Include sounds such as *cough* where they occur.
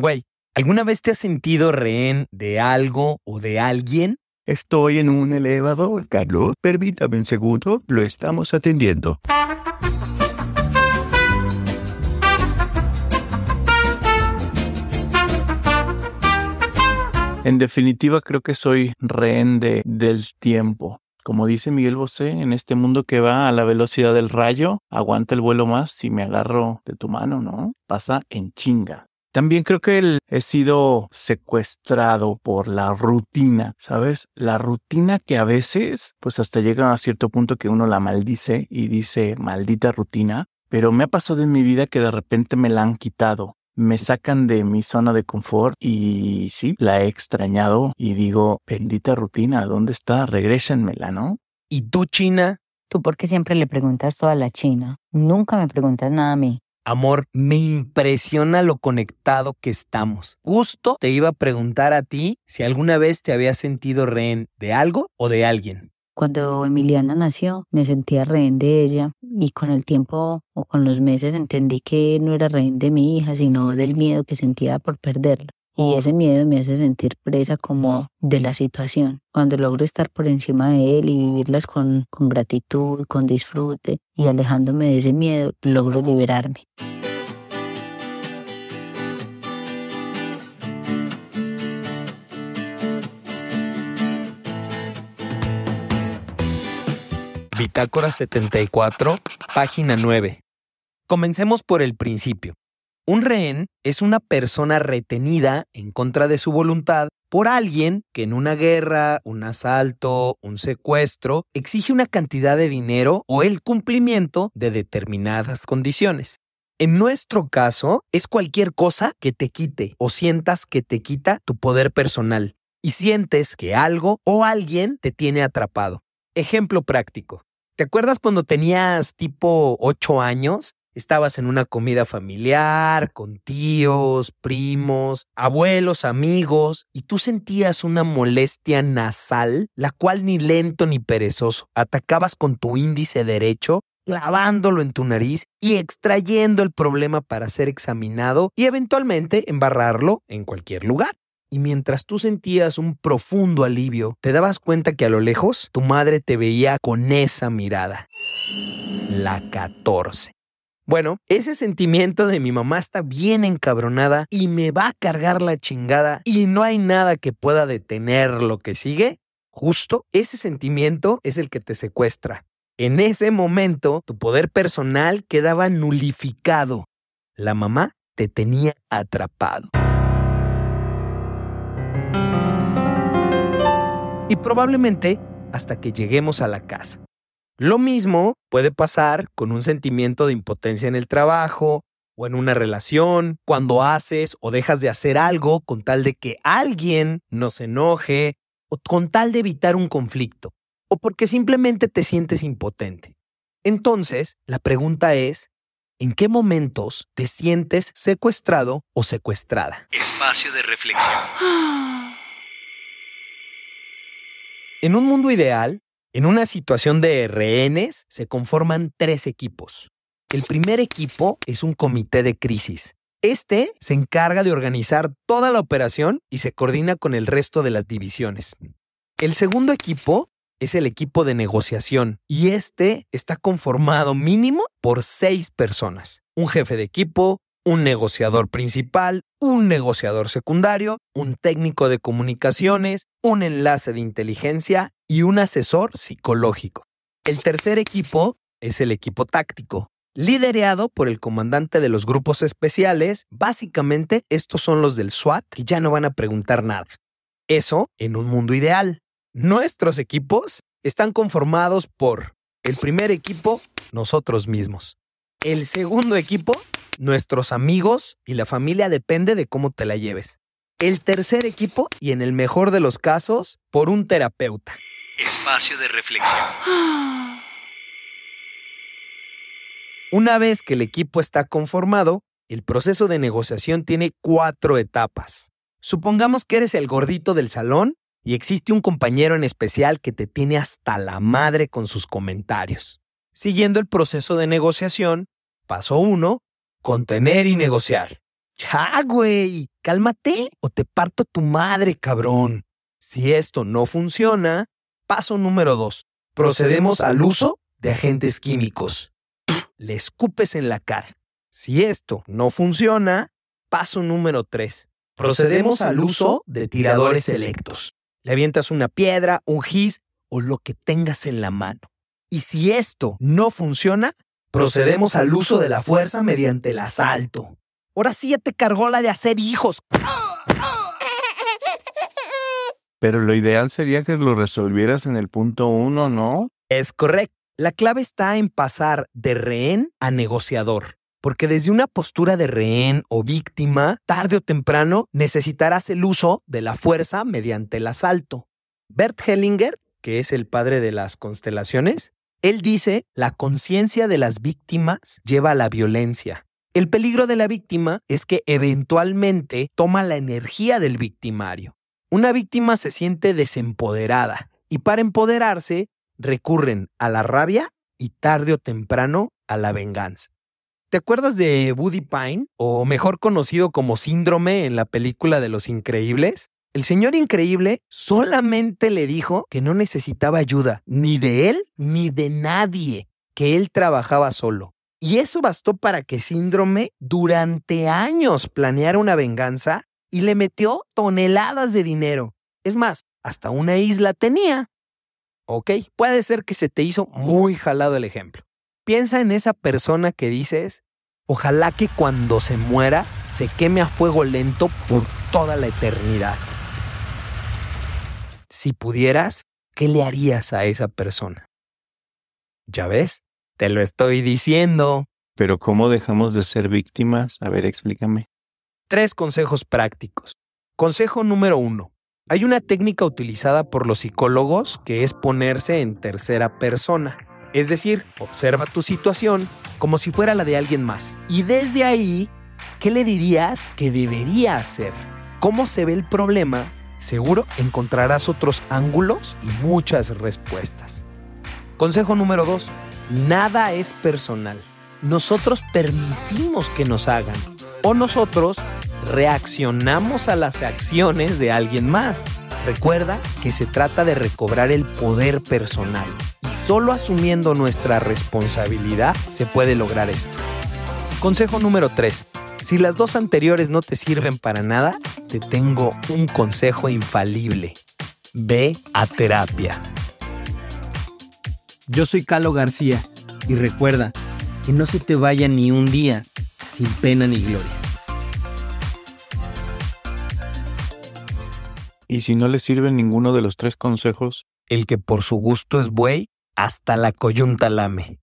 Güey, ¿alguna vez te has sentido rehén de algo o de alguien? Estoy en un elevador, Carlos. Permítame un segundo, lo estamos atendiendo. En definitiva, creo que soy rehén de, del tiempo. Como dice Miguel Bosé, en este mundo que va a la velocidad del rayo, aguanta el vuelo más si me agarro de tu mano, ¿no? Pasa en chinga. También creo que he sido secuestrado por la rutina, ¿sabes? La rutina que a veces, pues hasta llega a cierto punto que uno la maldice y dice, maldita rutina, pero me ha pasado en mi vida que de repente me la han quitado me sacan de mi zona de confort y sí, la he extrañado y digo, bendita rutina, ¿dónde está? Regrésenmela, ¿no? ¿Y tú, China? ¿Tú por qué siempre le preguntas todo a la China? Nunca me preguntas nada a mí. Amor, me impresiona lo conectado que estamos. Justo te iba a preguntar a ti si alguna vez te habías sentido rehén de algo o de alguien. Cuando Emiliana nació, me sentía rehén de ella y con el tiempo o con los meses entendí que no era rehén de mi hija, sino del miedo que sentía por perderla. Y ese miedo me hace sentir presa como de la situación. Cuando logro estar por encima de él y vivirlas con, con gratitud, con disfrute y alejándome de ese miedo, logro liberarme. Bitácora 74, página 9. Comencemos por el principio. Un rehén es una persona retenida en contra de su voluntad por alguien que en una guerra, un asalto, un secuestro, exige una cantidad de dinero o el cumplimiento de determinadas condiciones. En nuestro caso, es cualquier cosa que te quite o sientas que te quita tu poder personal y sientes que algo o alguien te tiene atrapado. Ejemplo práctico. ¿Te acuerdas cuando tenías tipo 8 años? Estabas en una comida familiar, con tíos, primos, abuelos, amigos, y tú sentías una molestia nasal, la cual ni lento ni perezoso atacabas con tu índice derecho, clavándolo en tu nariz y extrayendo el problema para ser examinado y eventualmente embarrarlo en cualquier lugar. Y mientras tú sentías un profundo alivio, te dabas cuenta que a lo lejos tu madre te veía con esa mirada. La 14. Bueno, ese sentimiento de mi mamá está bien encabronada y me va a cargar la chingada y no hay nada que pueda detener lo que sigue. Justo ese sentimiento es el que te secuestra. En ese momento, tu poder personal quedaba nulificado. La mamá te tenía atrapado. y probablemente hasta que lleguemos a la casa. Lo mismo puede pasar con un sentimiento de impotencia en el trabajo o en una relación, cuando haces o dejas de hacer algo con tal de que alguien no se enoje o con tal de evitar un conflicto o porque simplemente te sientes impotente. Entonces, la pregunta es, ¿en qué momentos te sientes secuestrado o secuestrada? Espacio de reflexión. En un mundo ideal, en una situación de rehenes, se conforman tres equipos. El primer equipo es un comité de crisis. Este se encarga de organizar toda la operación y se coordina con el resto de las divisiones. El segundo equipo es el equipo de negociación y este está conformado mínimo por seis personas. Un jefe de equipo, un negociador principal, un negociador secundario, un técnico de comunicaciones, un enlace de inteligencia y un asesor psicológico. El tercer equipo es el equipo táctico, liderado por el comandante de los grupos especiales. Básicamente, estos son los del SWAT que ya no van a preguntar nada. Eso en un mundo ideal. Nuestros equipos están conformados por el primer equipo, nosotros mismos. El segundo equipo, nuestros amigos y la familia depende de cómo te la lleves. El tercer equipo, y en el mejor de los casos, por un terapeuta. Espacio de reflexión. *gasps* Una vez que el equipo está conformado, el proceso de negociación tiene cuatro etapas. Supongamos que eres el gordito del salón y existe un compañero en especial que te tiene hasta la madre con sus comentarios. Siguiendo el proceso de negociación, paso 1, contener y negociar. Ya, güey. Cálmate o te parto tu madre, cabrón. Si esto no funciona, paso número dos. Procedemos al uso de agentes químicos. Le escupes en la cara. Si esto no funciona, paso número tres. Procedemos al uso de tiradores selectos. Le avientas una piedra, un gis o lo que tengas en la mano. Y si esto no funciona, procedemos al uso de la fuerza mediante el asalto. Ahora sí ya te cargó la de hacer hijos. Pero lo ideal sería que lo resolvieras en el punto uno, ¿no? Es correcto. La clave está en pasar de rehén a negociador. Porque desde una postura de rehén o víctima, tarde o temprano necesitarás el uso de la fuerza mediante el asalto. Bert Hellinger, que es el padre de las constelaciones, él dice, la conciencia de las víctimas lleva a la violencia. El peligro de la víctima es que eventualmente toma la energía del victimario. Una víctima se siente desempoderada y para empoderarse recurren a la rabia y tarde o temprano a la venganza. ¿Te acuerdas de Woody Pine, o mejor conocido como síndrome en la película de Los Increíbles? El señor increíble solamente le dijo que no necesitaba ayuda, ni de él ni de nadie, que él trabajaba solo. Y eso bastó para que Síndrome durante años planeara una venganza y le metió toneladas de dinero. Es más, hasta una isla tenía. Ok, puede ser que se te hizo muy jalado el ejemplo. Piensa en esa persona que dices, ojalá que cuando se muera se queme a fuego lento por toda la eternidad. Si pudieras, ¿qué le harías a esa persona? ¿Ya ves? Te lo estoy diciendo. Pero ¿cómo dejamos de ser víctimas? A ver, explícame. Tres consejos prácticos. Consejo número uno. Hay una técnica utilizada por los psicólogos que es ponerse en tercera persona. Es decir, observa tu situación como si fuera la de alguien más. Y desde ahí, ¿qué le dirías que debería hacer? ¿Cómo se ve el problema? Seguro encontrarás otros ángulos y muchas respuestas. Consejo número 2. Nada es personal. Nosotros permitimos que nos hagan o nosotros reaccionamos a las acciones de alguien más. Recuerda que se trata de recobrar el poder personal y solo asumiendo nuestra responsabilidad se puede lograr esto. Consejo número 3. Si las dos anteriores no te sirven para nada, te tengo un consejo infalible. Ve a terapia. Yo soy Calo García y recuerda que no se te vaya ni un día sin pena ni gloria. Y si no le sirve ninguno de los tres consejos, El que por su gusto es buey, hasta la coyunta lame.